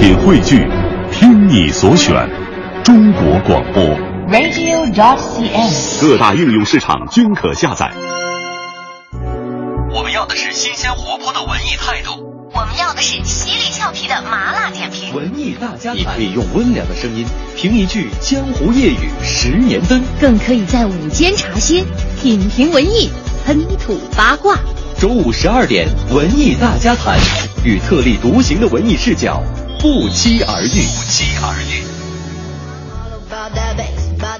品汇聚，听你所选，中国广播。radio.cn。各大应用市场均可下载。我们要的是新鲜活泼的文艺态度，我们要的是犀利俏皮的麻辣点评。文艺大家你可以用温良的声音评一句江湖夜雨十年灯，更可以在午间茶歇品评文艺，喷吐八卦。周五十二点，文艺大家谈，与特立独行的文艺视角不期而遇。不期而遇。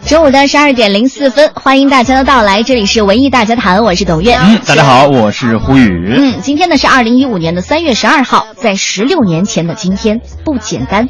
中午的十二点零四分，欢迎大家的到来，这里是文艺大家谈，我是董月。嗯，大家好，我是胡宇。嗯，今天呢是二零一五年的三月十二号，在十六年前的今天，不简单。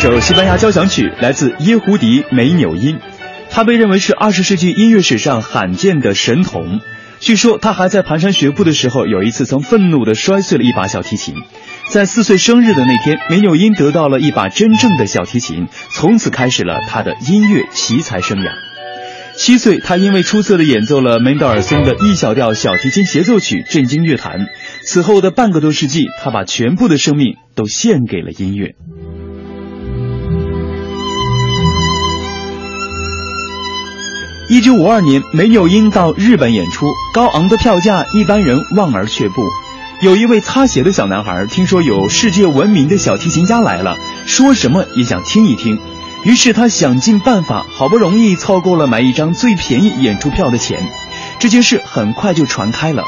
首西班牙交响曲来自耶胡迪·梅纽因，他被认为是二十世纪音乐史上罕见的神童。据说他还在蹒跚学步的时候，有一次曾愤怒地摔碎了一把小提琴。在四岁生日的那天，梅纽因得到了一把真正的小提琴，从此开始了他的音乐奇才生涯。七岁，他因为出色的演奏了门德尔松的 E 小调小提琴协奏曲，震惊乐坛。此后的半个多世纪，他把全部的生命都献给了音乐。一九五二年，梅纽因到日本演出，高昂的票价一般人望而却步。有一位擦鞋的小男孩听说有世界闻名的小提琴家来了，说什么也想听一听。于是他想尽办法，好不容易凑够了买一张最便宜演出票的钱。这件事很快就传开了。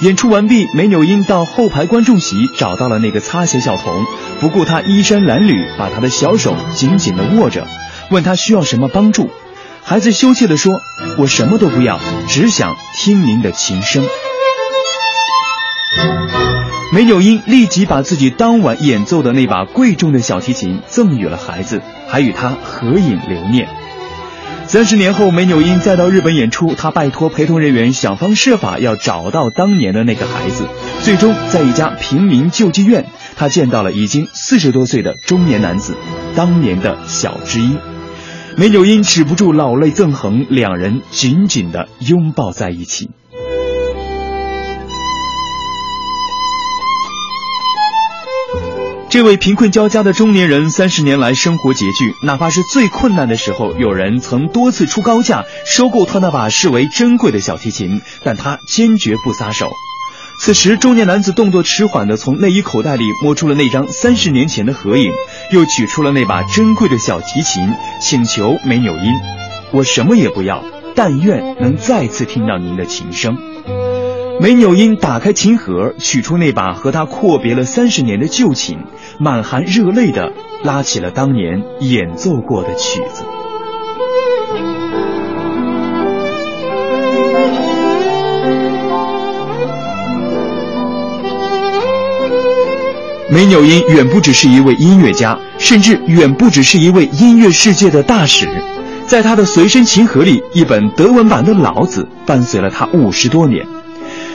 演出完毕，梅纽因到后排观众席找到了那个擦鞋小童，不顾他衣衫褴褛，把他的小手紧紧地握着，问他需要什么帮助。孩子羞怯地说：“我什么都不要，只想听您的琴声。”梅纽因立即把自己当晚演奏的那把贵重的小提琴赠予了孩子，还与他合影留念。三十年后，梅纽因再到日本演出，他拜托陪同人员想方设法要找到当年的那个孩子。最终，在一家平民救济院，他见到了已经四十多岁的中年男子，当年的小之一。梅纽因止不住老泪纵横，两人紧紧地拥抱在一起。这位贫困交加的中年人，三十年来生活拮据，哪怕是最困难的时候，有人曾多次出高价收购他那把视为珍贵的小提琴，但他坚决不撒手。此时，中年男子动作迟缓地从内衣口袋里摸出了那张三十年前的合影，又取出了那把珍贵的小提琴，请求梅纽因：“我什么也不要，但愿能再次听到您的琴声。”梅纽因打开琴盒，取出那把和他阔别了三十年的旧琴，满含热泪地拉起了当年演奏过的曲子。梅纽因远不只是一位音乐家，甚至远不只是一位音乐世界的大使。在他的随身琴盒里，一本德文版的《老子》伴随了他五十多年。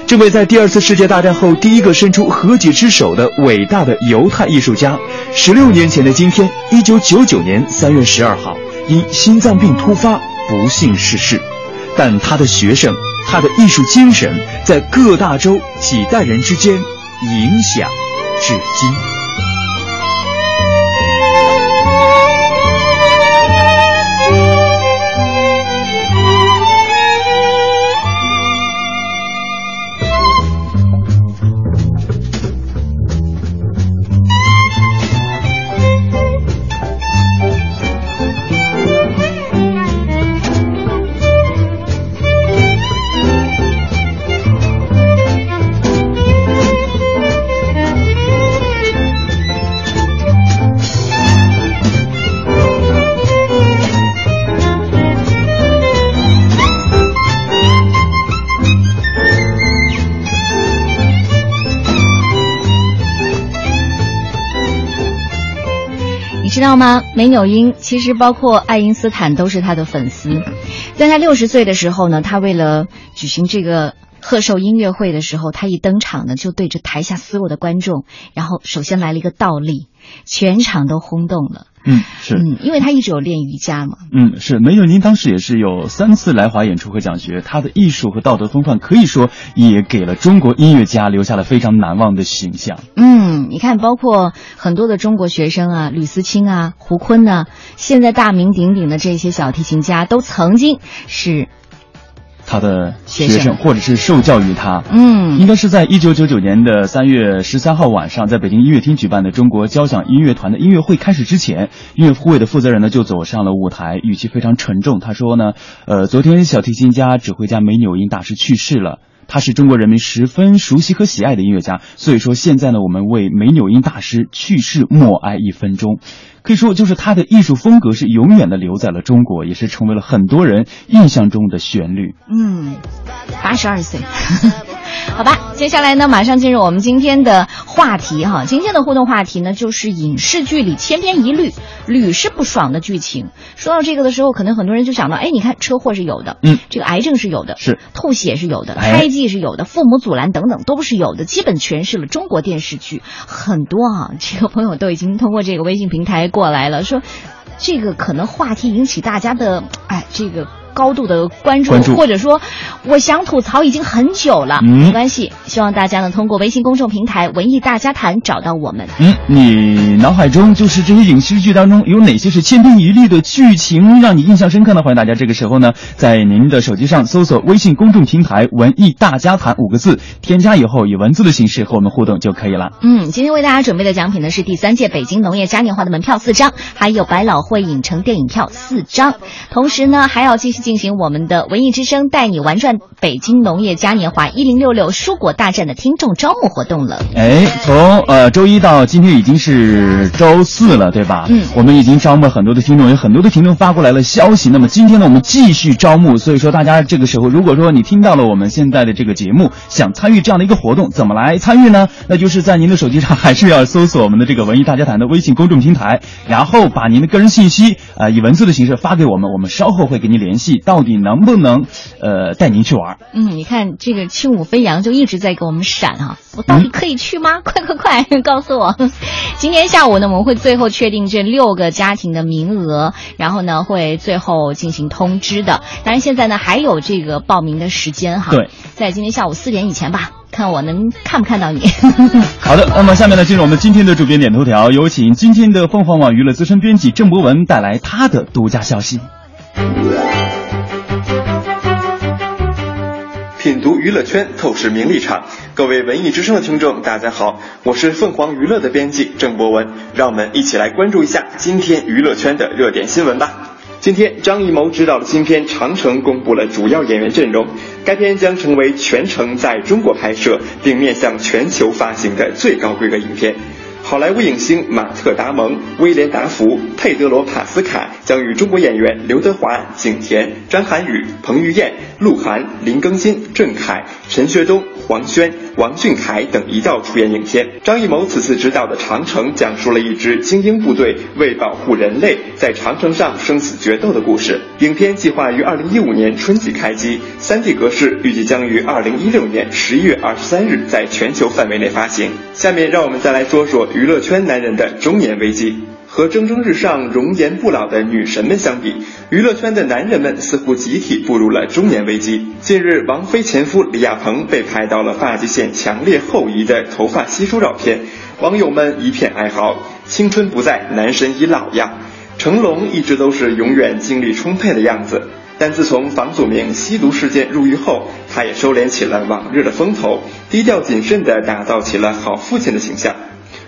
这位在第二次世界大战后第一个伸出和解之手的伟大的犹太艺术家，十六年前的今天，一九九九年三月十二号，因心脏病突发不幸逝世。但他的学生，他的艺术精神，在各大洲几代人之间影响至今。道吗？梅纽因其实包括爱因斯坦都是他的粉丝。在他六十岁的时候呢，他为了举行这个贺寿音乐会的时候，他一登场呢，就对着台下所有的观众，然后首先来了一个倒立，全场都轰动了。嗯，是，嗯，因为他一直有练瑜伽嘛。嗯，是梅纽宁当时也是有三次来华演出和讲学，他的艺术和道德风范可以说也给了中国音乐家留下了非常难忘的形象。嗯，你看，包括很多的中国学生啊，吕思清啊，胡坤呐、现在大名鼎鼎的这些小提琴家，都曾经是，他的学学生生或者是受教于他。嗯应该是在一九九九年的三月十三号晚上，在北京音乐厅举办的中国交响音乐团的音乐会开始之前，音乐会的负责人呢就走上了舞台，语气非常沉重。他说呢，呃，昨天小提琴家、指挥家梅纽因大师去世了。他是中国人民十分熟悉和喜爱的音乐家，所以说现在呢，我们为梅纽因大师去世默哀一分钟。可以说，就是他的艺术风格是永远的留在了中国，也是成为了很多人印象中的旋律。嗯，八十二岁，好吧，接下来呢，马上进入我们今天的话题哈。今天的互动话题呢，就是影视剧里千篇一律、屡试不爽的剧情。说到这个的时候，可能很多人就想到，哎，你看车祸是有的，嗯，这个癌症是有的，是吐血是有的，哎胎记是有的，父母阻拦等等都是有的，基本诠释了中国电视剧很多啊。这个朋友都已经通过这个微信平台过来了，说这个可能话题引起大家的哎这个。高度的关注，关注或者说，我想吐槽已经很久了，嗯没关系。希望大家呢通过微信公众平台“文艺大家谈”找到我们。嗯，你脑海中就是这些影视剧当中有哪些是千篇一律的剧情让你印象深刻呢？欢迎大家这个时候呢，在您的手机上搜索微信公众平台“文艺大家谈”五个字，添加以后以文字的形式和我们互动就可以了。嗯，今天为大家准备的奖品呢是第三届北京农业嘉年华的门票四张，还有百老汇影城电影票四张。同时呢，还要继续进行我们的文艺之声带你玩转北京农业嘉年华一零六六蔬果大战的听众招募活动了。哎，从呃周一到今天已经是周四了，对吧？嗯我们已经招募了很多的听众，有很多的听众发过来了消息。那么今天呢，我们继续招募。所以说，大家这个时候，如果说你听到了我们现在的这个节目，想参与这样的一个活动，怎么来参与呢？那就是在您的手机上还是要搜索我们的这个文艺大家谈的微信公众平台，然后把您的个人信息啊、呃以文字的形式发给我们，我们稍后会给您联系，到底能不能呃带您去玩。嗯，你看这个轻舞飞扬就一直在给我们闪啊，我到底可以去吗？快快快，告诉我！今天下午呢，我们会最后确定这六个家庭的名额，然后呢会最后进行通知的。当然现在呢还有这个报名的时间哈，对，在今天下午四点以前吧，看我能看不看到你。好的，那么下面呢，进入我们今天的主编点头条，有请今天的凤凰网娱乐资深编辑郑博文带来他的独家消息。品读娱乐圈，透视名利场。各位文艺之声的听众，大家好，我是凤凰娱乐的编辑郑博文，让我们一起来关注一下今天娱乐圈的热点新闻吧。今天，张艺谋执导的新片《长城》公布了主要演员阵容，该片将成为全程在中国拍摄并面向全球发行的最高规格影片。好莱坞影星马特·达蒙、威廉·达福、佩德罗·帕斯卡将与中国演员刘德华、景甜、张涵予、彭于晏、鹿晗、林更新、郑恺、陈学冬、黄轩、王俊凯等一道出演影片。张艺谋此次执导的《长城》讲述了一支精英部队为保护人类在长城上生死决斗的故事。影片计划于二零一五年春季开机，3D 格式预计将于二零一六年十一月二十三日在全球范围内发行。下面让我们再来说说娱乐圈男人的中年危机。和蒸蒸日上、容颜不老的女神们相比，娱乐圈的男人们似乎集体步入了中年危机。近日，王菲前夫李亚鹏被拍到了发际线强烈后移的头发稀疏照片，网友们一片哀嚎：青春不在，男神已老呀。成龙一直都是永远精力充沛的样子，但自从房祖名吸毒事件入狱后，他也收敛起了往日的风头，低调谨慎地打造起了好父亲的形象。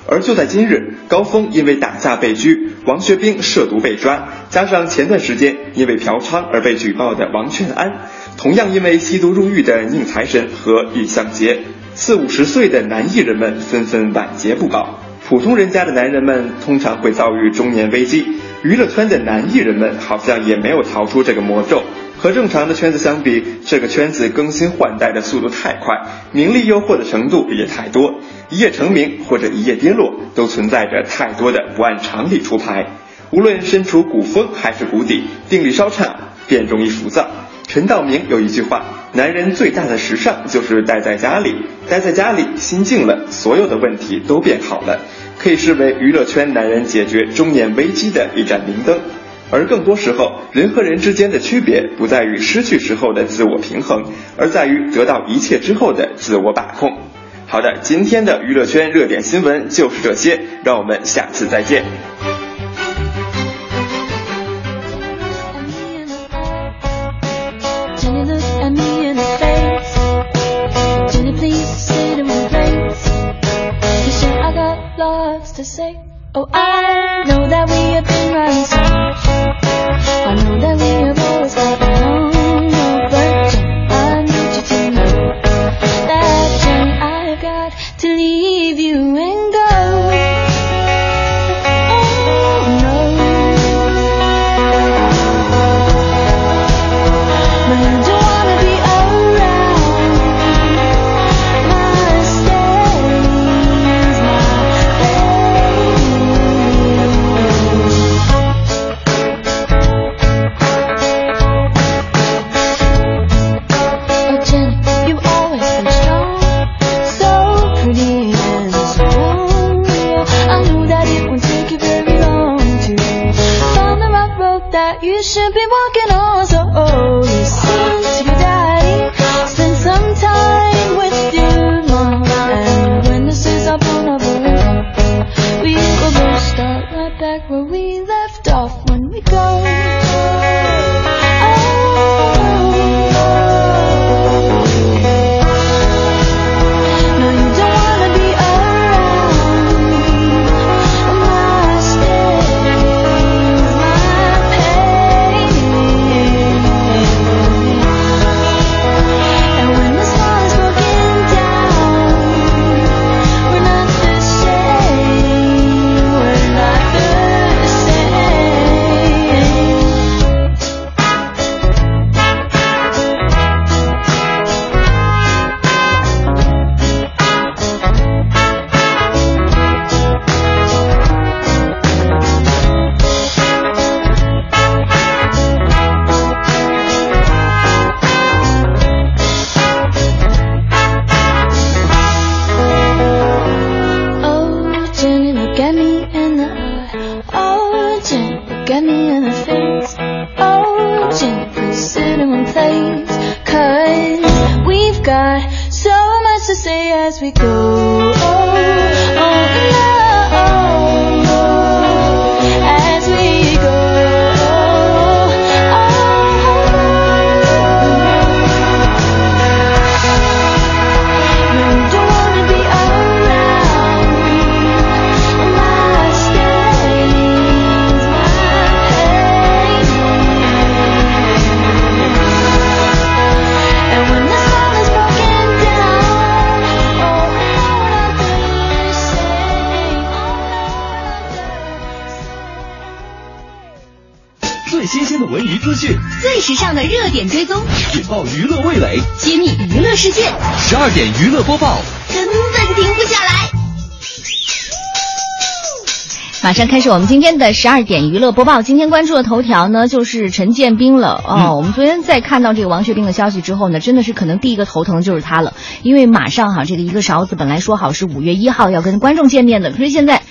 而就在今日，高峰因为打架被拘，王学兵涉毒被抓，加上前段时间因为嫖娼而被举报的王劝安，同样因为吸毒入狱的宁财神和易相杰，四五十岁的男艺人们纷纷晚节不保。普通人家的男人们通常会遭遇中年危机，娱乐圈的男艺人们好像也没有逃出这个魔咒。和正常的圈子相比，这个圈子更新换代的速度太快，名利诱惑的程度也太多，一夜成名或者一夜跌落，都存在着太多的不按常理出牌。无论身处谷峰还是谷底，定力稍差便容易浮躁。陈道明有一句话：男人最大的时尚就是待在家里，待在家里心静了，所有的问题都变好了，可以视为娱乐圈男人解决中年危机的一盏明灯。而更多时候人和人之间的区别不在于失去时候的自我平衡而在于得到一切之后的自我把控。好的今天的娱乐圈热点新闻就是这些让我们下次再见。I know that we have 十二点娱乐播报，根本停不下来。马上开始我们今天的十二点娱乐播报。今天关注的头条呢，就是陈建斌了哦。嗯我们昨天在看到这个王学兵的消息之后呢，真的是可能第一个头疼的就是他了，因为马上哈这个一个勺子本来说好是五月一号要跟观众见面的，可是现在这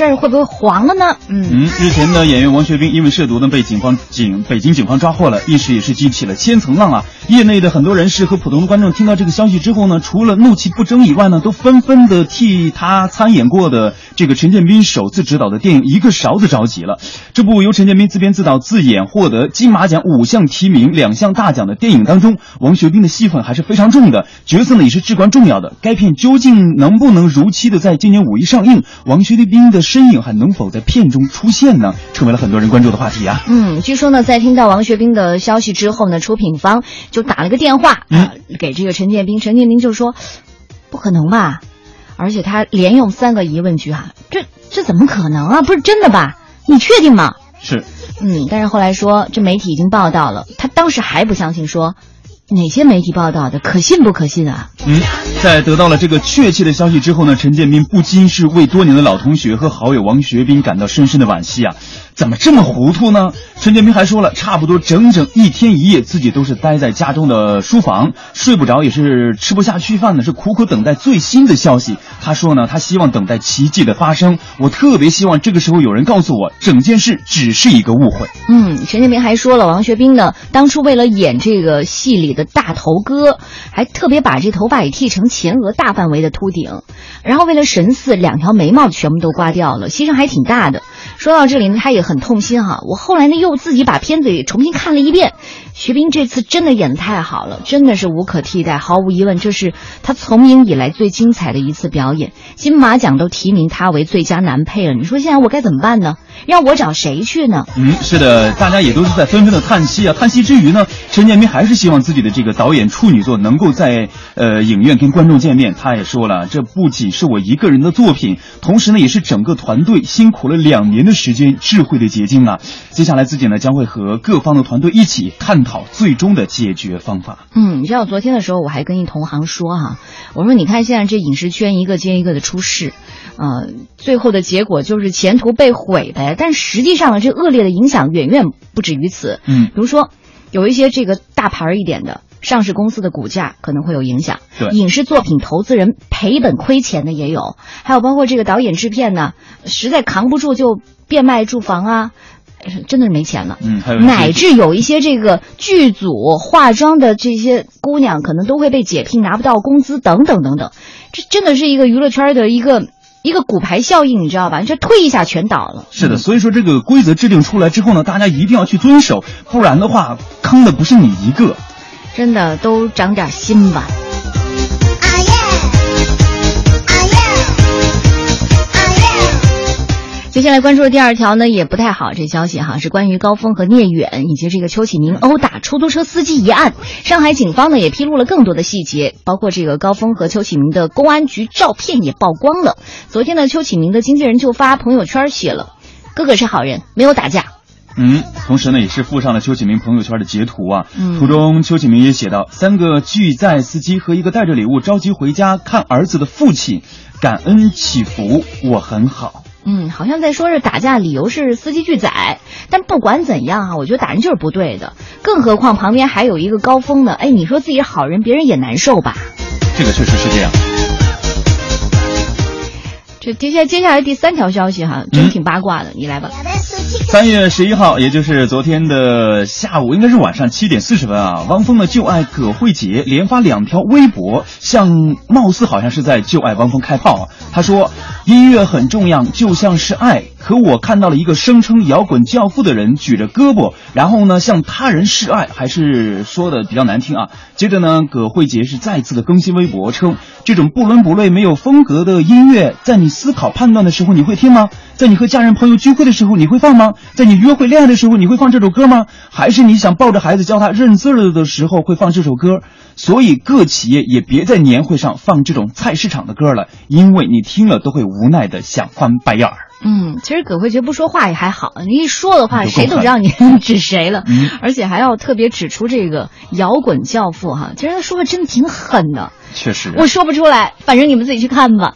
事儿会不会黄了呢？嗯，嗯，日前呢，演员王学兵因为涉毒呢被警方警北京警方抓获了，一时也是激起了千层浪啊。业内的很多人士和普通的观众听到这个消息之后呢，除了怒气不争以外呢，都纷纷的替他参演过的这个陈建斌首次执导的电影《一个勺子》着急了。这部由陈建斌自编自导自演，获得金马奖五项提名、两项大奖的电影当中，王学兵的戏份还是非常重的，角色呢也是至关重要的。该片究竟能不能如期的在今年五一上映？王学兵的身影还能否在片中出现呢？成为了很多人关注的话题啊。嗯，据说呢，在听到王学兵的消息之后呢，出品方就打了个电话，嗯呃给这个陈建斌，陈建斌就说，不可能吧，而且他连用三个疑问句哈、这这怎么可能啊？不是真的吧？你确定吗？是，嗯，但是后来说这媒体已经报道了，他当时还不相信说，哪些媒体报道的可信不可信啊？嗯，在得到了这个确切的消息之后呢，陈建斌不禁是为多年的老同学和好友王学兵感到深深的惋惜啊。怎么这么糊涂呢？陈建斌还说了，差不多整整一天一夜，自己都是待在家中的书房，睡不着，也是吃不下去饭的，是苦苦等待最新的消息。他说呢，他希望等待奇迹的发生。我特别希望这个时候有人告诉我，整件事只是一个误会。嗯，陈建斌还说了，王学兵呢，当初为了演这个戏里的大头哥，还特别把这头发也剃成前额大范围的秃顶，然后为了神似，两条眉毛全部都刮掉了，牺牲还挺大的。说到这里呢，他也很痛心哈。我后来呢又自己把片子也重新看了一遍，徐冰这次真的演得太好了，真的是无可替代，毫无疑问，这是他从影以来最精彩的一次表演。金马奖都提名他为最佳男配了，你说现在我该怎么办呢？让我找谁去呢？嗯，是的，大家也都是在纷纷的叹息啊。叹息之余呢，陈建斌还是希望自己的这个导演处女作能够在呃影院跟观众见面。他也说了，这不仅是我一个人的作品，同时呢，也是整个团队辛苦了两年的时间，智慧的结晶啊。接下来自己呢将会和各方的团队一起探讨最终的解决方法。嗯，你知道昨天的时候我还跟一同行说哈、我说你看现在这影视圈一个接一个的出事，呃，最后的结果就是前途被毁呗。但实际上呢，这恶劣的影响远远不止于此。嗯比如说有一些这个大牌儿一点的上市公司的股价可能会有影响，对影视作品投资人赔本亏钱的也有，还有包括这个导演制片呢，实在扛不住就变卖住房啊，呃真的是没钱了。嗯，还有乃至有一些这个剧组化妆的这些姑娘，可能都会被解聘，拿不到工资，等等等等。这真的是一个娱乐圈的一个一个骨牌效应，你知道吧？你这推一下全倒了。是的，所以说这个规则制定出来之后呢，大家一定要去遵守，不然的话，坑的不是你一个。真的都长点心吧。接下来关注的第二条呢，也不太好，这消息哈是关于高峰和聂远以及这个邱启明殴打出租车司机一案。上海警方呢也披露了更多的细节，包括这个高峰和邱启明的公安局照片也曝光了。昨天呢，邱启明的经纪人就发朋友圈写了：“哥哥是好人，没有打架。”嗯，同时呢，也是附上了邱启明朋友圈的截图啊。嗯图中邱启明也写道：三个拒载司机和一个带着礼物着急回家看儿子的父亲，感恩祈福，我很好。嗯，好像在说是打架理由是司机拒载，但不管怎样啊，我觉得打人就是不对的。更何况旁边还有一个高峰呢，哎，你说自己是好人，别人也难受吧？这个确实是这样。这接下接下来第三条消息哈，真挺八卦的，你来吧。三月十一号，也就是昨天的下午，应该是晚上七点四十分啊。汪峰的旧爱葛慧杰连发两条微博，向貌似好像是在旧爱汪峰开炮啊。他说：“音乐很重要，就像是爱。可我看到了一个声称摇滚教父的人举着胳膊，然后呢向他人示爱，还是说的比较难听啊。接着呢，葛慧杰是再次的更新微博称，这种不伦不类、没有风格的音乐，在你思考判断的时候你会听吗？在你和家人朋友聚会的时候你会放吗？在你约会恋爱的时候你会放这首歌吗？还是你想抱着孩子教他认字儿的时候会放这首歌？所以各企业也别在年会上放这种菜市场的歌了，因为你听了都会无奈的想翻白眼儿。嗯，其实葛慧杰不说话也还好，你一说的话，谁都狠知道你 指谁了，嗯而且还要特别指出这个摇滚教父哈，其实他说的真的挺狠的。确实啊，我说不出来，反正你们自己去看吧。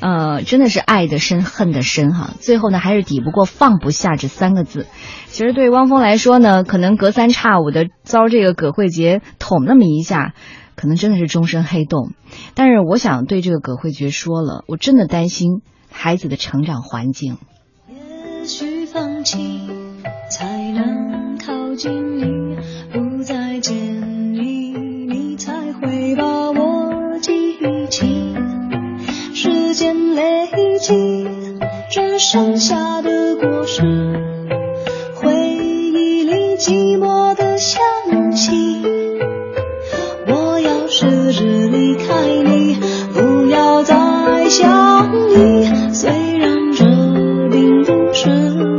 呃，真的是爱的深，恨的深哈。最后呢，还是抵不过放不下这三个字。其实对汪峰来说呢，可能隔三差五的遭这个葛慧杰捅那么一下，可能真的是终身黑洞。但是我想对这个葛慧杰说了，我真的担心孩子的成长环境。也许放弃才能靠近你，不再见你，你才会把我记起。时间累积，只剩下的果实，回忆里寂寞的香气。我要试着离开你，不要再相依。虽然这并不是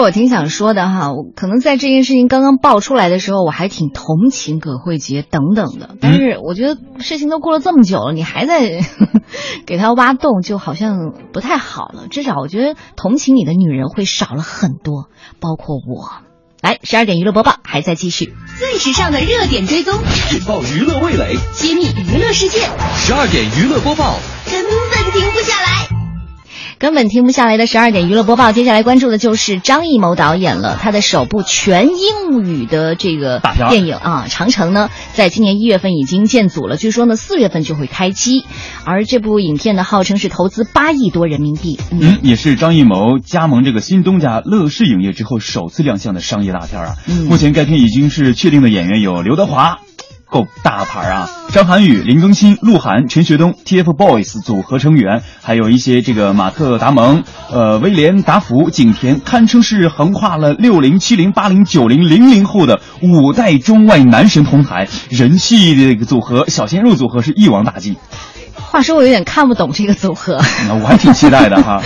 我挺想说的哈，我可能在这件事情刚刚爆出来的时候，我还挺同情葛慧杰等等的。但是我觉得事情都过了这么久了，你还在 给他挖洞，就好像不太好了。至少我觉得同情你的女人会少了很多，包括我。来，十二点娱乐播报还在继续，最时尚的热点追踪，引爆娱乐味蕾，揭秘娱乐世界，十二点娱乐播报。根本停不下来。根本停不下来的十二点娱乐播报。接下来关注的就是张艺谋导演了，他的首部全英语的这个大片电影啊，《长城》呢，在今年一月份已经建组了，据说呢四月份就会开机。而这部影片呢，号称是投资八亿多人民币。嗯，也是张艺谋加盟这个新东家乐视影业之后首次亮相的商业大片啊。嗯目前该片已经是确定的演员有刘德华。够大牌啊！张涵予、林更新、鹿晗、陈学冬、TFBOYS 组合成员，还有一些这个马特·达蒙、呃威廉·达福、景甜，堪称是横跨了六零、七零、八零、九零、零零后的五代中外男神同台，人气的这个组合小鲜肉组合是一网打尽。话说我有点看不懂这个组合。那我还挺期待的哈。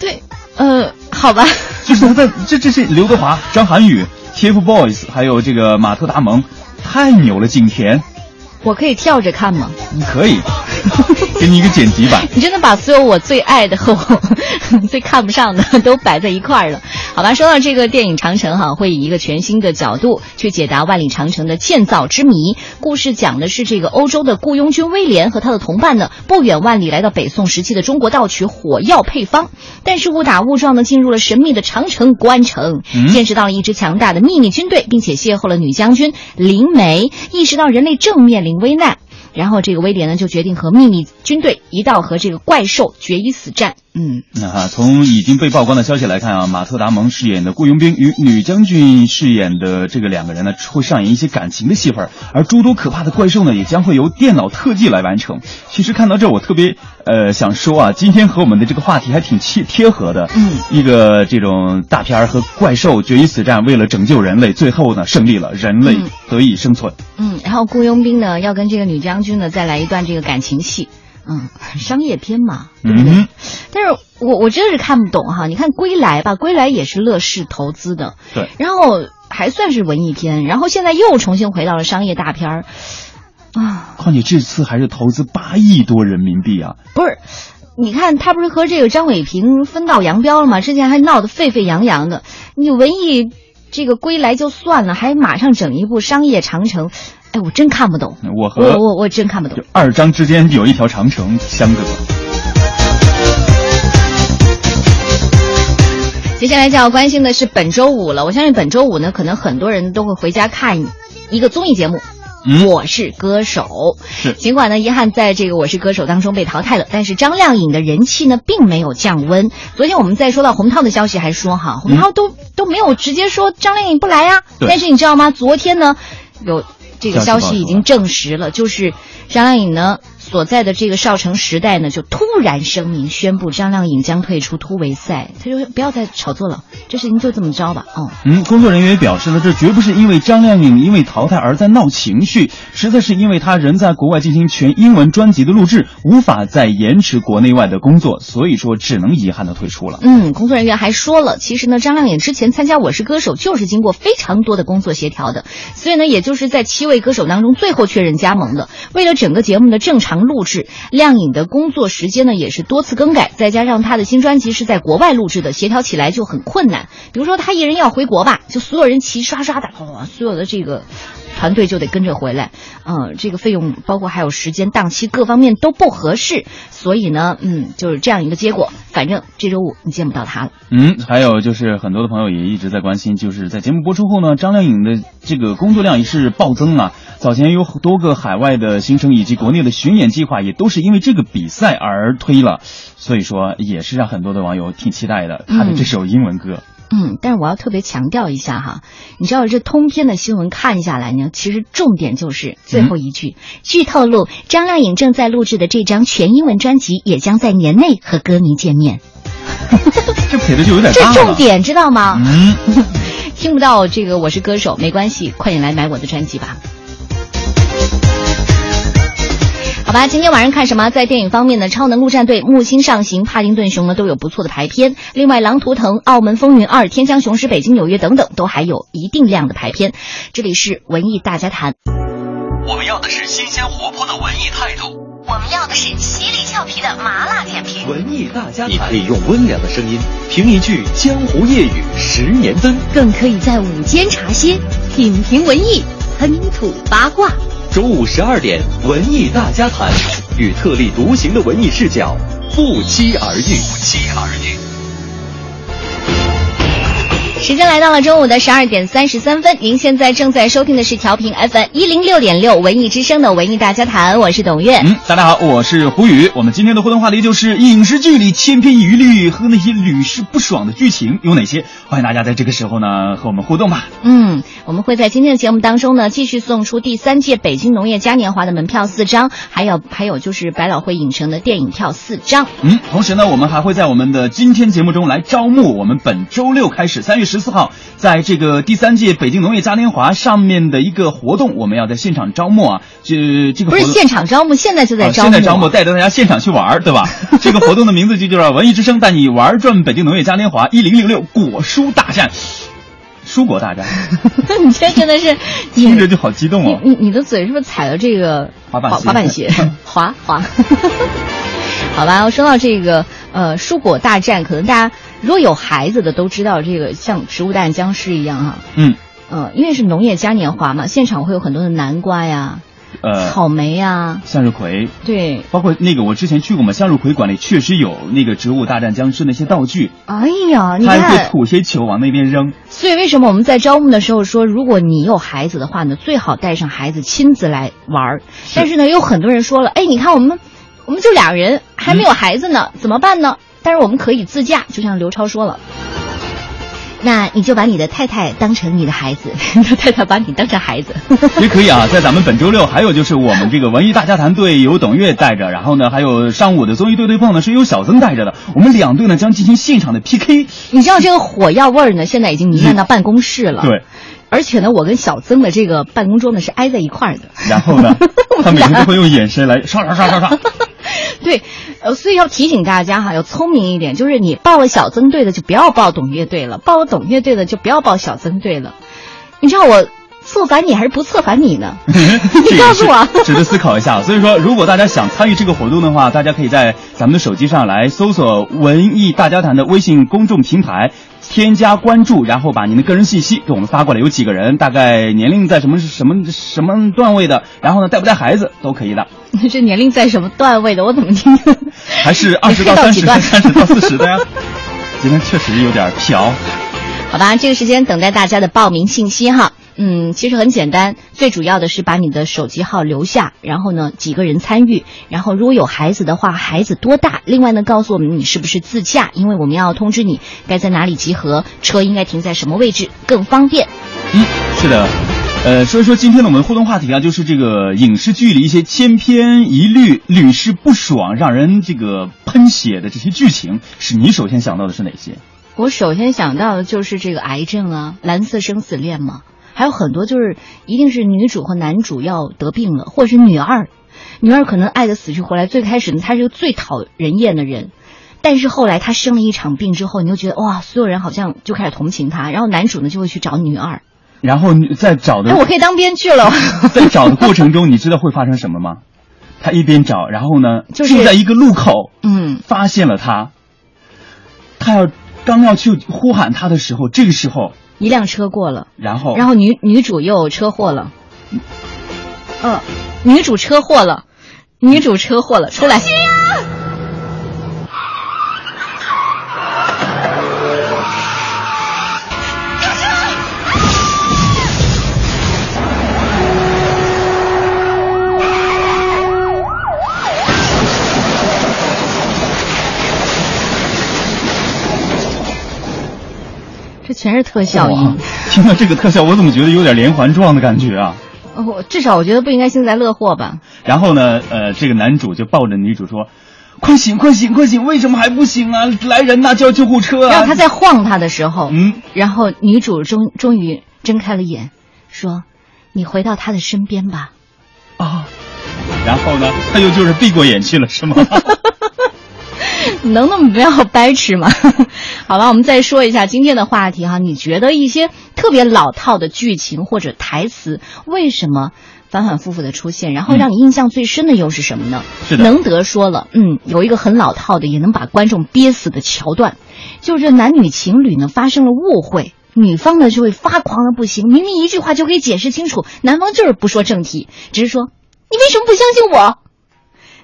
对，呃，好吧。就是他在这这是刘德华、张涵予、TFBOYS，还有这个马特·达蒙，太牛了！景甜，我可以跳着看吗？你可以，给你一个剪辑版。你真的把所有我最爱的和我 最看不上的都摆在一块儿了，好吧？说到这个电影《长城》哈，会以一个全新的角度去解答万里长城的建造之谜。故事讲的是这个欧洲的雇佣军威廉和他的同伴呢，不远万里来到北宋时期的中国盗取火药配方，但是误打误撞的进入了神秘的长城关城，嗯见识到了一支强大的秘密军队，并且邂逅了女将军林梅，意识到人类正面临危难。然后这个威廉呢，就决定和秘密军队一道和这个怪兽决一死战。嗯，那哈，从已经被曝光的消息来看啊，马特·达蒙饰演的雇佣兵与女将军饰演的这个两个人呢，会上演一些感情的戏份，而诸多可怕的怪兽呢，也将会由电脑特技来完成。其实看到这，我特别呃想说啊，今天和我们的这个话题还挺贴贴合的。嗯，一个这种大片儿和怪兽决一死战，为了拯救人类，最后呢胜利了，人类嗯。得以生存。嗯，然后雇佣兵呢要跟这个女将军呢再来一段这个感情戏，嗯，商业片嘛，对不对？嗯但是我我真的是看不懂哈，你看《归来》吧，《归来》也是乐视投资的，对，然后还算是文艺片，然后现在又重新回到了商业大片儿，啊，况且这次还是投资八亿多人民币啊！不是。你看，他不是和这个张伟平分道扬镳了吗？之前还闹得沸沸扬扬的。你文艺这个归来就算了，还马上整一部商业长城，哎，我真看不懂。我和我我我真看不懂。二张之间有一条长城相隔。接下来就要关心的是本周五了。我相信本周五呢，可能很多人都会回家看一个综艺节目。嗯我是歌手。是。尽管呢，遗憾在这个《我是歌手》当中被淘汰了，但是张靓颖的人气呢并没有降温。昨天我们在说到洪涛的消息，还说哈，洪涛都、都没有直接说张靓颖不来啊、但是你知道吗？昨天呢，有这个消息已经证实了，就是张靓颖呢所在的这个少城时代呢，就突然声明宣布张靓颖将退出突围赛，他就说不要再炒作了，这事情就这么着吧。哦，嗯，工作人员也表示呢，这绝不是因为张靓颖因为淘汰而在闹情绪，实在是因为她人在国外进行全英文专辑的录制，无法再延迟国内外的工作，所以说只能遗憾的退出了。嗯，工作人员还说了，其实呢，张靓颖之前参加《我是歌手》就是经过非常多的工作协调的，所以呢，也就是在七位歌手当中最后确认加盟的。为了整个节目的正常录制，靓颖的工作时间呢也是多次更改，再加上她的新专辑是在国外录制的，协调起来就很困难。比如说，她一人要回国吧，就所有人齐刷刷的，哇，所有的这个团队就得跟着回来，嗯、这个费用包括还有时间、档期各方面都不合适，所以呢，嗯，就是这样一个结果。反正这周五你见不到他了。嗯，还有就是很多的朋友也一直在关心，就是在节目播出后呢，张靓颖的这个工作量也是暴增啊。早前有多个海外的行程以及国内的巡演计划，也都是因为这个比赛而推了，所以说也是让很多的网友挺期待的。他的这首英文歌，但是我要特别强调一下哈，你知道这通篇的新闻看下来呢，其实重点就是最后一句。据透露，张靓颖正在录制的这张全英文专辑也将在年内和歌迷见面。这撇的就有点这大了。重点知道吗？嗯，听不到这个我是歌手没关系，快点来买我的专辑吧。好吧，今天晚上看什么？在电影方面呢，《超能陆战队》《木星上行》《帕丁顿熊》呢都有不错的排片。另外，《狼图腾》《澳门风云二》《天香雄狮》《北京纽约》等等都还有一定量的排片。这里是文艺大家谈。我们要的是新鲜活泼的文艺态度。我们要的是犀利俏皮的麻辣点评。文艺大家谈，你可以用温良的声音评一句江湖夜雨十年灯，更可以在午间茶歇品评文艺，喷吐八卦。中午十二点，文艺大家谈，与特立独行的文艺视角不期而遇。不期而遇。时间来到了中午的十二点三十三分，您现在正在收听的是调频 FM 一零六点六文艺之声的文艺大家谈，我是董月。嗯，大家好，我是胡宇。我们今天的互动话题就是影视剧里千篇一律和那些屡试不爽的剧情有哪些？欢迎大家在这个时候呢和我们互动吧。嗯，我们会在今天的节目当中呢继续送出第三届北京农业嘉年华的门票四张，还有还有就是百老汇影城的电影票四张。嗯，同时呢，我们还会在我们的今天节目中来招募我们本周六开始三月十四号，在这个第三届北京农业嘉年华上面的一个活动，我们要在现场招募啊。这这个不是现场招募，现在就在啊招募。现在招募，带着大家现场去玩儿，对吧？这个活动的名字就叫“文艺之声带你玩转北京农业嘉年华一零零六果蔬大战”，蔬果大战，你这真的是 听着就好激动哦。你你你的嘴是不是踩了这个滑板鞋滑板鞋？滑 滑。好吧，我说到这个呃蔬果大战，可能大家如果有孩子的都知道，这个像植物大战僵尸一样哈、嗯，呃，因为是农业嘉年华嘛，现场会有很多的南瓜呀、呃，草莓呀，向日葵，对，包括那个我之前去过嘛，向日葵馆里确实有那个植物大战僵尸那些道具，哎呀，你看。还会，吐些球往那边扔。所以为什么我们在招募的时候说，如果你有孩子的话呢，最好带上孩子亲自来玩儿。但是呢，有很多人说了，哎，你看我们，我们就俩人，还没有孩子呢，怎么办呢？但是我们可以自驾，就像刘超说了。那你就把你的太太当成你的孩子，你的太太把你当成孩子。也可以啊，在咱们本周六，还有就是我们这个文艺大家谈队由董月带着，然后呢，还有上午的综艺对对碰呢是由小曾带着的。我们两队呢将进行现场的 PK。你知道这个火药味儿呢，现在已经弥漫到办公室了。对，而且呢，我跟小曾的这个办公桌呢是挨在一块儿的。然后呢，他每天都会用眼神来刷刷刷刷刷。对，呃，所以要提醒大家哈，要聪明一点，就是你报了小曾队的就不要报董乐队了，报了董乐队的就不要报小曾队了。你知道我策反你还是不策反你呢？你告诉我 值得思考一下。所以说，如果大家想参与这个活动的话，大家可以在咱们的手机上来搜索“文艺大家谈”的微信公众平台。添加关注，然后把您的个人信息给我们发过来，有几个人，大概年龄在什么什么什么段位的，然后呢带不带孩子都可以的，这年龄在什么段位的？我怎么听？还是二十到三十、三十到四十的呀？今天确实有点飘。好吧，这个时间等待大家的报名信息哈。嗯，其实很简单，最主要的是把你的手机号留下，然后呢几个人参与，然后如果有孩子的话，孩子多大？另外呢，告诉我们你是不是自驾，因为我们要通知你该在哪里集合，车应该停在什么位置更方便。嗯，是的。呃，所以说今天呢我们互动话题啊，就是这个影视剧里一些千篇一律、屡试不爽、让人这个喷血的这些剧情，是你首先想到的是哪些？我首先想到的就是这个癌症啊，蓝色生死恋嘛，还有很多就是一定是女主和男主要得病了，或者是女二，女二可能爱的死去活来。最开始呢，她是个最讨人厌的人，但是后来她生了一场病之后，你就觉得哇，所有人好像就开始同情她，然后男主呢就会去找女二。然后你在找的哎，我可以当编剧了。在找的过程中，你知道会发生什么吗？他一边找，然后呢，就是在一个路口嗯，发现了他，他要刚要去呼喊他的时候，这个时候，一辆车过了，然后？然后女女主又车祸了。嗯，女主车祸了，女主车祸了，出来。全是特效音。听到这个特效，我怎么觉得有点连环撞的感觉啊？哦我至少我觉得不应该幸灾乐祸吧？然后呢，呃，这个男主就抱着女主说：“快醒，快醒，快醒！为什么还不醒啊？来人呐、叫救护车啊！”然后他在晃他的时候，嗯，然后女主终终于睁开了眼，说：“你回到他的身边吧。啊，然后呢，他又就是闭过眼去了，是吗？能那么不要掰扯吗？好了，我们再说一下今天的话题哈。你觉得一些特别老套的剧情或者台词，为什么反反复复的出现？然后让你印象最深的又是什么呢？是的能德说了，嗯，有一个很老套的，也能把观众憋死的桥段，就是这男女情侣呢发生了误会。女方呢就会发狂的不行，明明一句话就可以解释清楚，男方就是不说正题，只是说你为什么不相信我？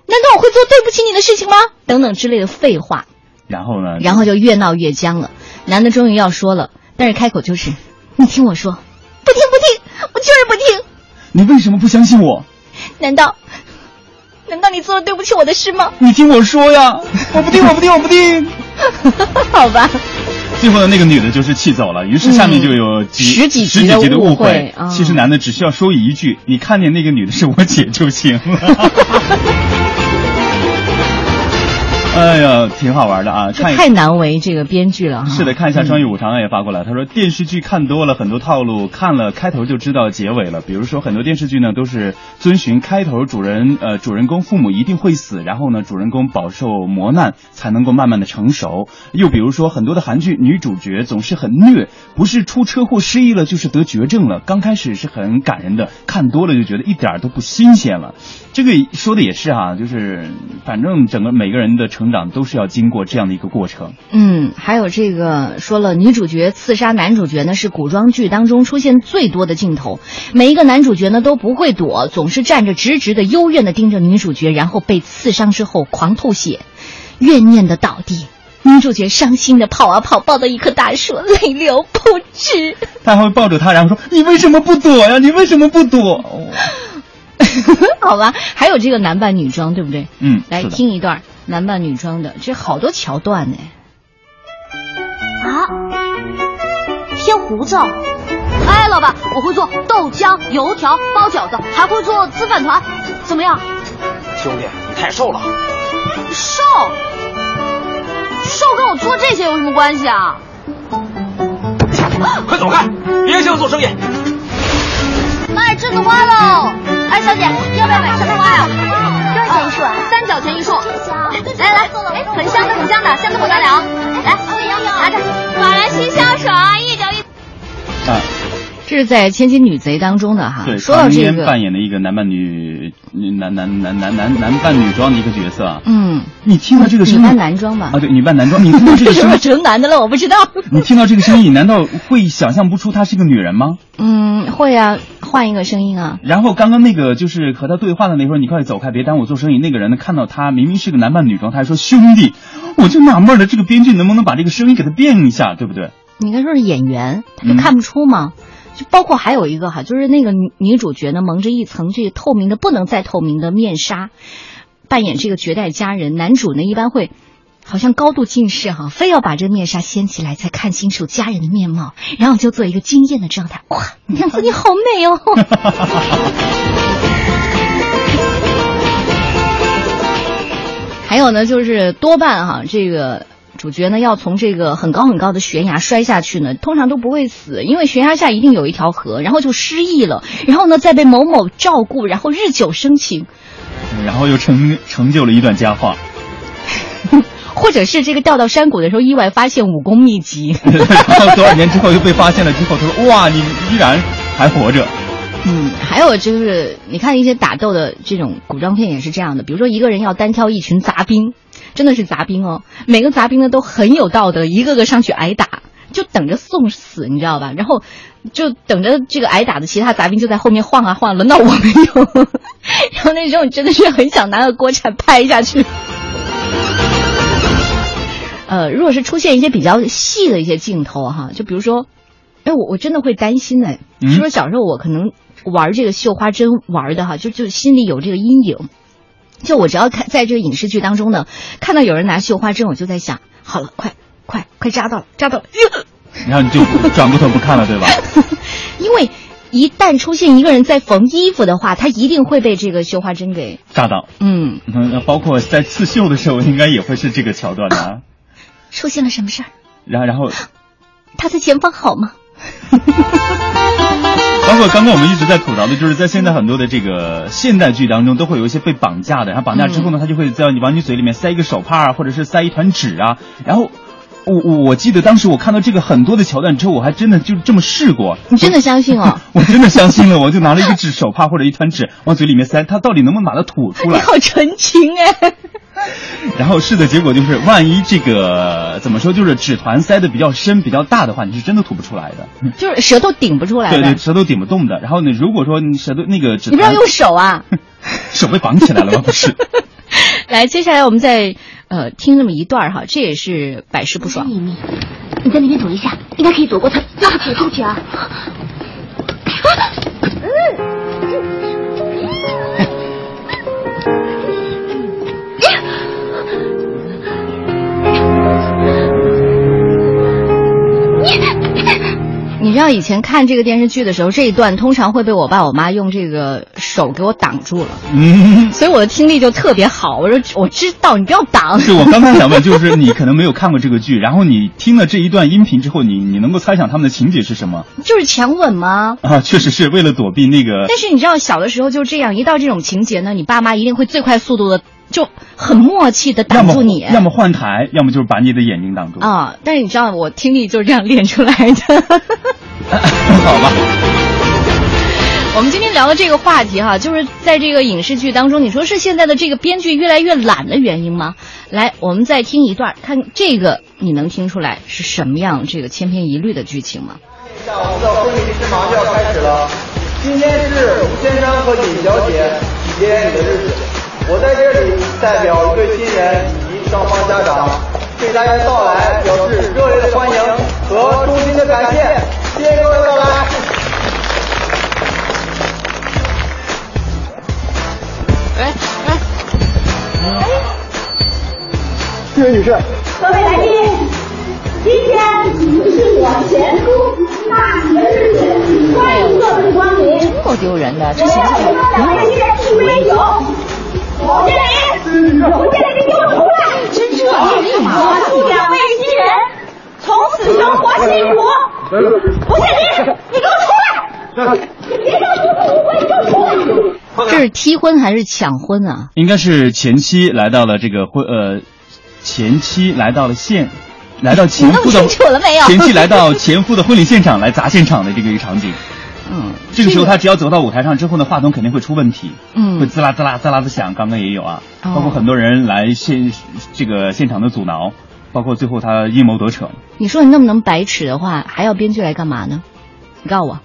难道我会做对不起你的事情吗？等等之类的废话。然后呢？然后就越闹越僵了。男的终于要说了，但是开口就是：“你听我说，不听不听，我就是不听。你为什么不相信我？难道，难道你做了对不起我的事吗？你听我说呀！我不听，我不听，我不听。好吧。最后的那个女的就是气走了，于是下面就有几、十几十几集的误会。啊其实男的只需要说一句：“你看见那个女的是我姐就行了。” 哎呀，挺好玩的啊！看太难为这个编剧了。是的，看一下双语五常也发过来，他说电视剧看多了很多套路，看了开头就知道结尾了。比如说很多电视剧呢都是遵循开头主人呃主人公父母一定会死，然后呢主人公饱受磨难才能够慢慢的成熟。又比如说很多的韩剧女主角总是很虐，不是出车祸失忆了，就是得绝症了。刚开始是很感人的，看多了就觉得一点儿都不新鲜了。这个说的也是哈、就是反正整个每个人的成长都是要经过这样的一个过程。嗯，还有这个说了，女主角刺杀男主角呢是古装剧当中出现最多的镜头，每一个男主角呢都不会躲，总是站着直直的幽怨的盯着女主角，然后被刺伤之后狂吐血，怨念的倒地。女主角伤心的跑啊跑，抱到一棵大树，泪流不止。他还会抱着他，然后说：“你为什么不躲呀？你为什么不躲？”哦 好吧，还有这个男扮女装，对不对？嗯，来听一段男扮女装的，这好多桥段呢。啊，贴胡子。哎，老板，我会做豆浆、油条、包饺子，还会做粢饭团，怎么样？兄弟，你太瘦了。瘦？瘦跟我做这些有什么关系啊？快走开，别想做生意。卖栀子花喽！哎，小姐，要不要买栀子花呀？多三角钱一束。来来，哎，很香的，很香的，香的不得了。来，拿着，马兰西香水，一角一。啊，这是在《千金女贼》当中的哈。对，说到这个，扮演的一个男扮女男男男男男男扮女装的一个角色啊。嗯，你听到这个声音女扮男装吧？啊，对，女扮男装，你听到这个为什么声音，成男的了？我不知道。你听到这个声音，你难道会想象不出她是个女人吗？嗯，会啊，换一个声音啊。然后刚刚那个就是和他对话的那会儿，你快走开，别耽误我做生意。那个人呢，看到他明明是个男扮女装，他还说兄弟，我就纳闷了，这个编剧能不能把这个声音给他变一下，对不对？你应该说是演员，他就嗯看不出吗？就包括还有一个哈，就是那个女女主角呢，蒙着一层这个透明的不能再透明的面纱，扮演这个绝代佳人。男主呢，一般会好像高度近视哈，非要把这个面纱掀起来才看清楚家人的面貌，然后就做一个惊艳的状态。哇，娘子你好美哦！还有呢，就是多半哈，这个主角呢要从这个很高很高的悬崖摔下去呢，通常都不会死，因为悬崖下一定有一条河，然后就失忆了，然后呢再被某某照顾，然后日久生情，然后又成成就了一段佳话，或者是这个掉到山谷的时候意外发现武功秘籍。然 后多少年之后又被发现了之后，他说哇，你依然还活着。嗯，还有就是，你看一些打斗的这种古装片也是这样的，比如说一个人要单挑一群杂兵，真的是杂兵哦，每个杂兵呢都很有道德，一个个上去挨打，就等着送死，你知道吧？然后就等着这个挨打的其他杂兵就在后面晃啊晃，轮到我没有，然后那时候你真的是很想拿个锅铲拍下去。呃，如果是出现一些比较细的一些镜头哈，就比如说，哎，我我真的会担心哎，嗯是不是小时候我可能玩这个绣花针玩的哈，就就心里有这个阴影。就我只要看在这个影视剧当中呢，看到有人拿绣花针，我就在想，好了，快快快扎到了，扎到了，然后你就转过头不看了，对吧？因为一旦出现一个人在缝衣服的话，他一定会被这个绣花针给，扎到。嗯，嗯，包括在刺绣的时候，应该也会是这个桥段的、啊。出现了什么事儿？然后，然后，他在前方好吗？包括刚刚我们一直在吐槽的，就是在现在很多的这个现代剧当中，都会有一些被绑架的，然后绑架之后呢，他就会在你往你嘴里面塞一个手帕啊，或者是塞一团纸啊，然后。我我我记得当时我看到这个很多的桥段之后，我还真的就这么试过。你真的相信哦？我真的相信了，我就拿了一个纸手帕或者一团纸往嘴里面塞，它到底能不能把它吐出来？你好纯情哎！然后试的结果就是，万一这个怎么说，就是纸团塞的比较深、比较大的话，你是真的吐不出来的，就是舌头顶不出来的。对对，舌头顶不动的。然后呢，如果说你舌头那个纸团，你不要用手啊，手被绑起来了吗？不是。来，接下来我们再呃听那么一段哈，这也是百试不爽。秘密，你在那边躲一下，应该可以躲过他。对不起，对不起啊。你知道以前看这个电视剧的时候，这一段通常会被我爸我妈用这个手给我挡住了，嗯，所以我的听力就特别好。我说我知道，你不要挡。对，我刚刚想问，就是你可能没有看过这个剧，然后你听了这一段音频之后，你你能够猜想他们的情节是什么？就是强吻吗？啊，确实是为了躲避那个。但是你知道，小的时候就这样，一到这种情节呢，你爸妈一定会最快速度的，就很默契的挡住你，要么换台，要么就是把你的眼睛挡住。啊！但是你知道，我听力就是这样练出来的。好吧。我们今天聊的这个话题哈，就是在这个影视剧当中，你说是现在的这个编剧越来越懒的原因吗？来，我们再听一段，看这个你能听出来是什么样这个千篇一律的剧情吗？下我们的婚礼仪式马上就要开始了，今天是吴先生和尹小姐喜结的日子，我在这里代表一对新人以及双方家长，对大家的到来表示热烈的欢迎和衷心的感谢，谢谢各位的到来。哎哎，这位女士，各位来宾，今天是我前夫大喜的日子，欢迎各位光临。够丢人的，这我形象要请到两位新人一杯酒。侯经理，侯经理，你给我出来！真是干嘛我祝两位新人从此生活幸福。侯经理，你给我出来！你，给我出来！这是踢婚还是抢婚啊？应该是前妻来。到了这个婚呃，前妻来。到了现，来。到前夫的你弄清楚了没有前妻来。到前夫的婚礼现场来。砸现场的这个一个场景。嗯，这个时候他只要走到舞台上之后呢，话筒肯定会出问题，嗯会滋啦滋啦滋啦的响。刚刚也有啊，哦包括很多人来现这个现场的阻挠，包括最后他阴谋得逞。你说你那么能白痴的话，还要编剧来干嘛呢？你告诉我。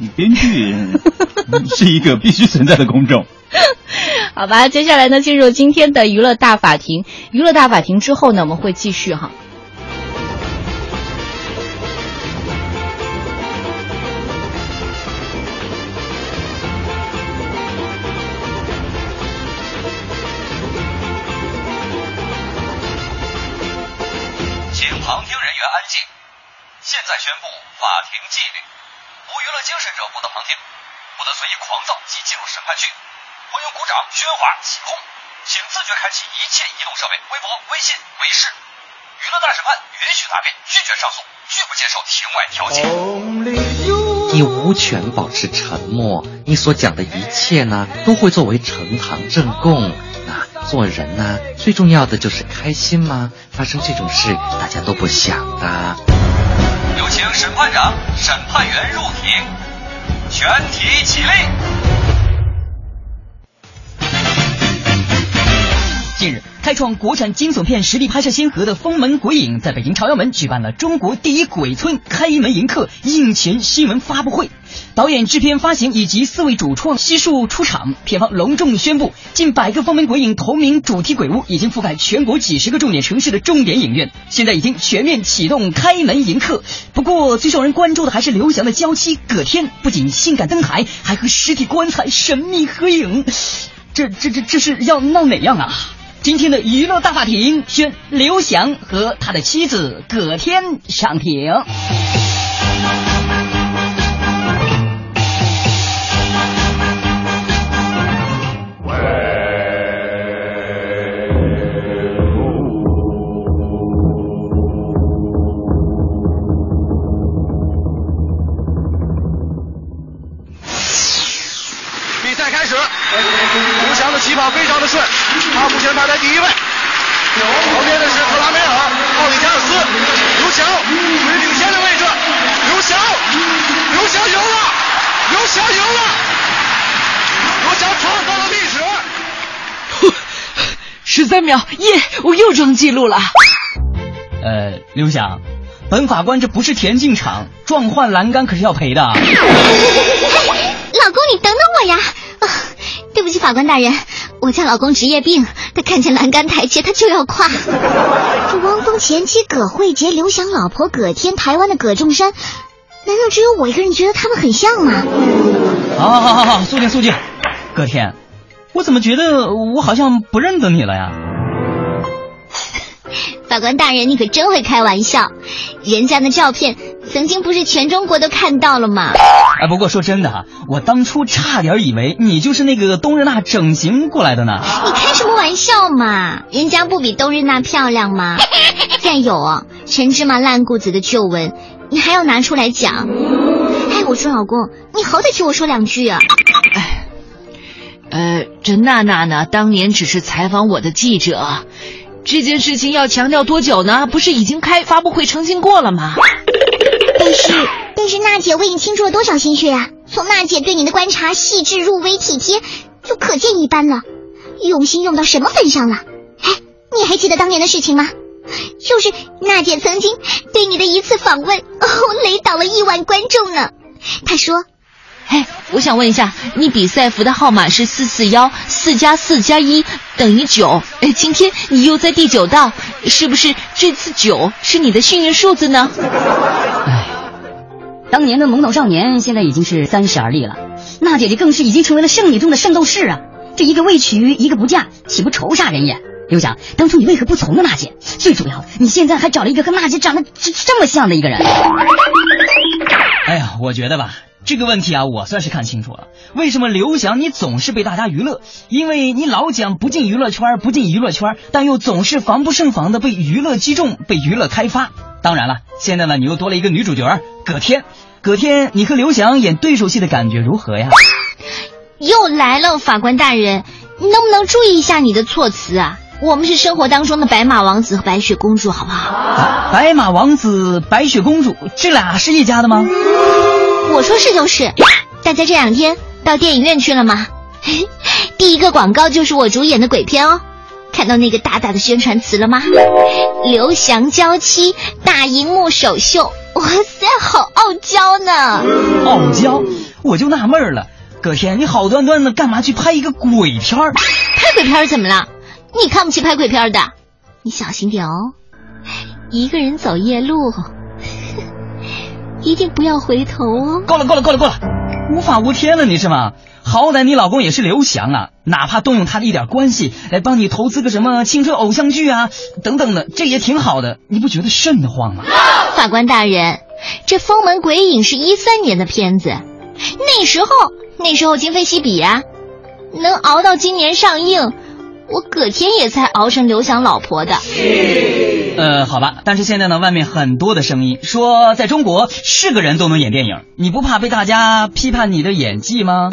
你编剧 是一个 必须存在的公众。好吧，接下来呢，进入今天的娱乐大法庭。娱乐大法庭之后呢，我们会继续哈。在宣布法庭纪律：无娱乐精神者不得旁听，不得随意狂躁及进入审判区，不用鼓掌、喧哗、起哄，请自觉开启一切移动设备，微博、微信、微视。娱乐大审判允许答辩，拒绝上诉，拒不接受庭外调解。你无权保持沉默，你所讲的一切呢，都会作为呈堂证供。那做人呢，最重要的就是开心吗？发生这种事，大家都不想的。有请审判长、审判员入庭，全体起立。近日，开创国产惊悚片实力拍摄先河的封门鬼影，在北京朝阳门举办了中国第一鬼村开门迎客映前新闻发布会。导演、制片、发行以及四位主创悉数出场，片方隆重宣布，近百个封门鬼影同名主题鬼屋已经覆盖全国几十个重点城市的重点影院，现在已经全面启动开门迎客。不过，最受人关注的还是刘翔的娇妻葛天，不仅性感登台，还和尸体棺材神秘合影。这这这这是要闹哪样啊？今天的娱乐大法庭宣刘翔和他的妻子葛天上庭。非常的顺，他目前排在第一位。旁边的是特拉梅尔、奥里加尔斯，刘翔处于领先的位置。刘翔，刘翔赢了，刘翔赢了，刘翔创造了历史。十三秒，耶！我又创纪录了。呃，刘翔，本法官这不是田径场，撞坏栏杆可是要赔的。老公，你等等我呀！啊，对不起，法官大人，我家老公职业病，他看见栏杆台阶他就要跨。这汪峰前妻葛慧杰、刘翔老婆葛天、台湾的葛仲山，难道只有我一个人觉得他们很像吗？好好好好好，肃静肃静。葛天，我怎么觉得我好像不认得你了呀？法官大人，你可真会开玩笑，人家的照片曾经不是全中国都看到了吗？哎，不过说真的哈，我当初差点以为你就是那个冬日娜整形过来的呢。你开什么玩笑嘛？人家不比冬日娜漂亮吗？再有啊，陈芝麻烂谷子的旧闻，你还要拿出来讲？哎，我说老公，你好歹替我说两句啊！哎呃，这娜娜呢，当年只是采访我的记者，这件事情要强调多久呢？不是已经开发布会澄清过了吗？但是，但是娜姐为你倾注了多少心血啊！从娜姐对你的观察细致入微体贴，就可见一斑了。用心用到什么份上了？哎，你还记得当年的事情吗？就是娜姐曾经对你的一次访问，哦，雷倒了亿万观众呢。她说。哎，我想问一下，你比赛服的号码是四四幺，四加四加一等于九。哎，今天你又在第九道，是不是这次九是你的幸运数字呢？哎，当年的懵懂少年现在已经是三十而立了，娜姐姐更是已经成为了圣女中的圣斗士啊！这一个未娶，一个不嫁，岂不愁煞人也？刘翔，当初你为何不从了娜姐？最主要的，你现在还找了一个和娜姐长得这这么像的一个人。哎呀，我觉得吧。这个问题啊，我算是看清楚了。为什么刘翔你总是被大家娱乐？因为你老讲不进娱乐圈，不进娱乐圈，但又总是防不胜防的被娱乐击中，被娱乐开发。当然了，现在呢，你又多了一个女主角葛天。葛天，你和刘翔演对手戏的感觉如何呀？又来了，法官大人，你能不能注意一下你的措辞啊？我们是生活当中的白马王子和白雪公主，好不好？啊、白马王子、白雪公主，这俩是一家的吗？我说是就是。大家这两天到电影院去了吗？第一个广告就是我主演的鬼片哦。看到那个大大的宣传词了吗？刘翔娇妻，大荧幕首秀。哇塞，好傲娇呢！傲娇，我就纳闷了，葛天，你好端端的干嘛去拍一个鬼片儿？拍鬼片儿怎么了？你看不起拍鬼片的？你小心点哦，一个人走夜路，一定不要回头哦。够了，够了，够了，够了！无法无天了，你是吗？好歹你老公也是刘翔啊，哪怕动用他的一点关系来帮你投资个什么青春偶像剧啊，等等的，这也挺好的，你不觉得瘆得慌吗？法官大人，这《封门鬼影》是一三年的片子，那时候那时候今非昔比啊，能熬到今年上映。我葛天也才熬成刘翔老婆的。呃，好吧，但是现在呢，外面很多的声音说，在中国是个人都能演电影，你不怕被大家批判你的演技吗？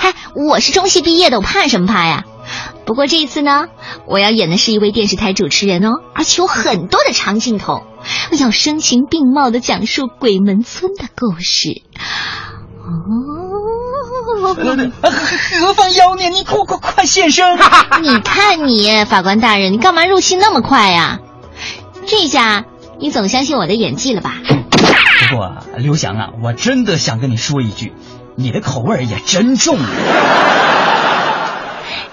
嗨，我是中戏毕业的，我怕什么怕呀？不过这一次呢，我要演的是一位电视台主持人哦，而且有很多的长镜头，我要声情并茂的讲述鬼门村的故事。哦。何方妖孽？你快快快现身！你看你，法官大人，你干嘛入戏那么快呀？这下你总相信我的演技了吧？不过刘翔啊，我真的想跟你说一句，你的口味也真重。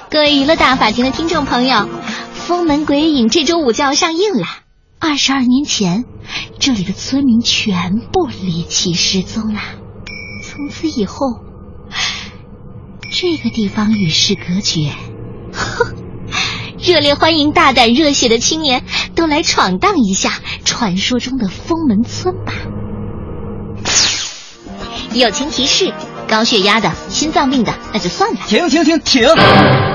各位娱乐大法庭的听众朋友，《封门鬼影》这周五就要上映了。二十二年前，这里的村民全部离奇失踪了。从此以后。这个地方与世隔绝，热烈欢迎大胆热血的青年都来闯荡一下传说中的封门村吧！友情提示：高血压的、心脏病的，那就算了。停停停停！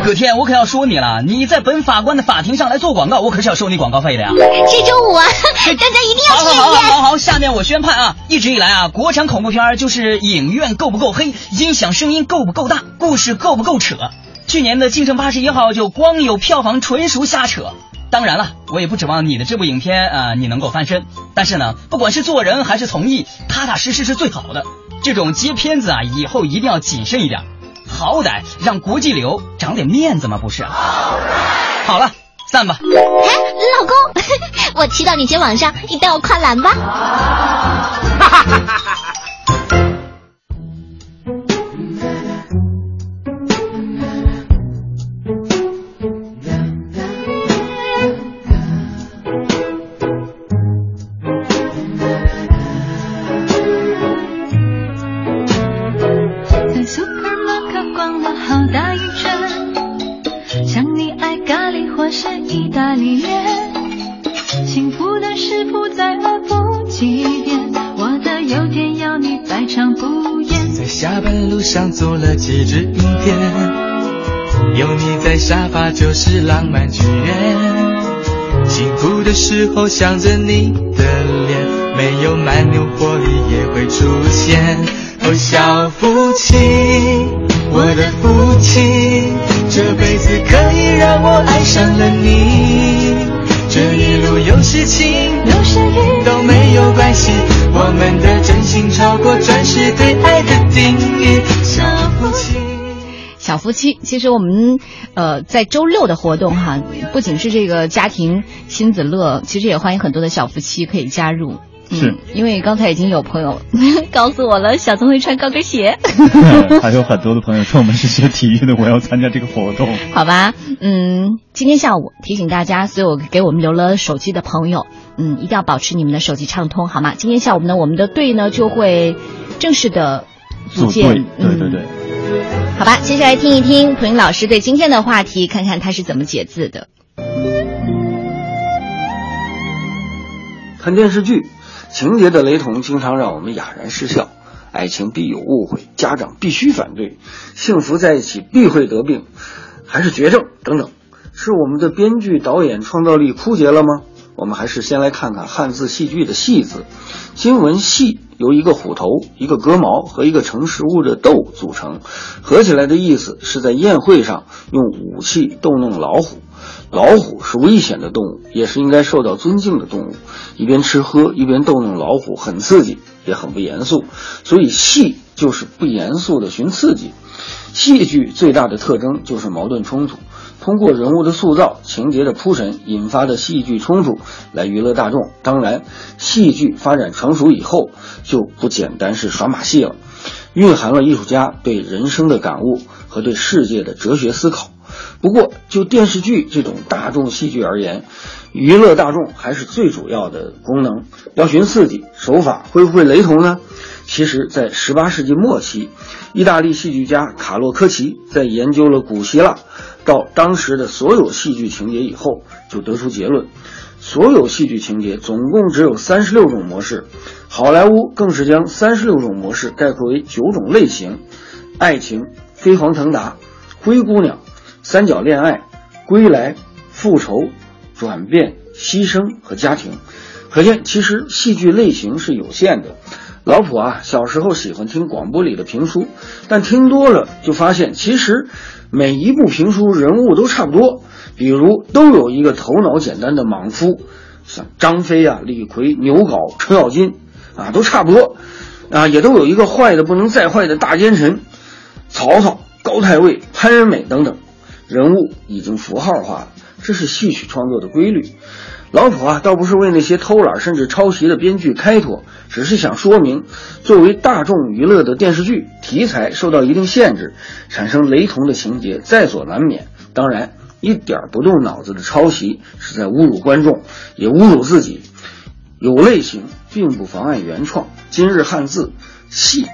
葛天，我可要说你了，你在本法官的法庭上来做广告，我可是要收你广告费的呀。这周五啊，大家一定要好去好好好好，下面我宣判啊！一直以来啊，国产恐怖片儿就是影院够不够黑，音响声音够不够大，故事够不够扯。去年的《京城八十一号》就光有票房纯属瞎扯。当然了，我也不指望你的这部影片啊、呃你能够翻身。但是呢，不管是做人还是从艺，踏踏实实是最好的。这种接片子啊，以后一定要谨慎一点，好歹让国际流长点面子嘛，不是啊？好了，散吧。哎，老公，我祈祷你今晚上你带我跨栏吧。在 像做了几支影片，有你在沙发就是浪漫剧院。辛苦的时候想着你的脸，没有蛮牛活力也会出现。哦，小夫妻，我的夫妻，这辈子可以让我爱上了你。这一路有事情，有时雨都没有关系，我们的真心超过钻石对爱的定义。小夫妻。小夫妻，其实我们呃在周六的活动哈，不仅是这个家庭亲子乐，其实也欢迎很多的小夫妻可以加入。是嗯，因为刚才已经有朋友 告诉我了，小曾会穿高跟鞋。还有很多的朋友说我们是学体育的，我要参加这个活动。好吧，嗯，今天下午提醒大家，所有给我们留了手机的朋友，嗯，一定要保持你们的手机畅通，好吗？今天下午呢，我们的队呢就会正式的组建，组队，对对对。好吧，接下来听一听蒲英老师对今天的话题，看看他是怎么解字的。看电视剧，情节的雷同经常让我们哑然失笑。爱情必有误会，家长必须反对，幸福在一起必会得病，还是绝症等等，是我们的编剧导演创造力枯竭了吗？我们还是先来看看汉字戏剧的“戏”字。今文“戏”由一个虎头、一个戈矛和一个盛食物的“斗”组成，合起来的意思是在宴会上用武器逗弄老虎。老虎是危险的动物，也是应该受到尊敬的动物。一边吃喝一边逗弄老虎，很刺激，也很不严肃。所以戏就是不严肃的寻刺激。戏剧最大的特征就是矛盾冲突，通过人物的塑造、情节的铺陈引发的戏剧冲突来娱乐大众。当然，戏剧发展成熟以后，就不简单是耍马戏了，蕴含了艺术家对人生的感悟和对世界的哲学思考。不过，就电视剧这种大众戏剧而言，娱乐大众还是最主要的功能。要寻刺激，手法会不会雷同呢？其实，在十八世纪末期，意大利戏剧家卡洛科奇在研究了古希腊到当时的所有戏剧情节以后，就得出结论：所有戏剧情节总共只有三十六种模式。好莱坞更是将三十六种模式概括为九种类型：爱情、飞黄腾达、灰姑娘。三角恋爱、归来、复仇、转变、牺牲和家庭，可见其实戏剧类型是有限的。老普啊，小时候喜欢听广播里的评书，但听多了就发现，其实每一部评书人物都差不多，比如都有一个头脑简单的莽夫，像张飞啊、李逵、牛皋、程咬金啊，都差不多，啊，也都有一个坏的不能再坏的大奸臣，曹操、高太尉、潘仁美等等。人物已经符号化了，这是戏曲创作的规律。老普啊，倒不是为那些偷懒甚至抄袭的编剧开脱，只是想说明，作为大众娱乐的电视剧题材受到一定限制，产生雷同的情节在所难免。当然，一点不动脑子的抄袭是在侮辱观众，也侮辱自己。有类型并不妨碍原创。今日汉字“戏”